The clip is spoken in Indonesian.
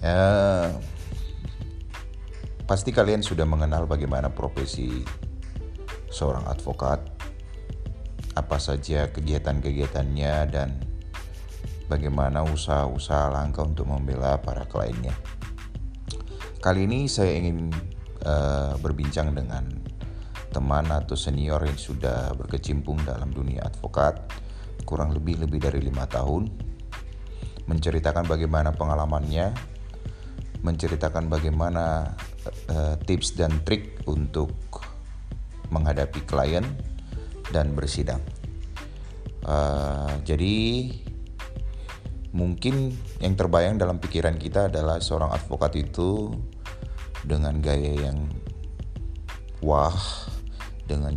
Ya, pasti kalian sudah mengenal bagaimana profesi seorang advokat, apa saja kegiatan-kegiatannya dan bagaimana usaha-usaha langkah untuk membela para kliennya. Kali ini saya ingin uh, berbincang dengan teman atau senior yang sudah berkecimpung dalam dunia advokat kurang lebih lebih dari lima tahun menceritakan bagaimana pengalamannya menceritakan bagaimana uh, tips dan trik untuk menghadapi klien dan bersidang. Uh, jadi mungkin yang terbayang dalam pikiran kita adalah seorang advokat itu dengan gaya yang wah, dengan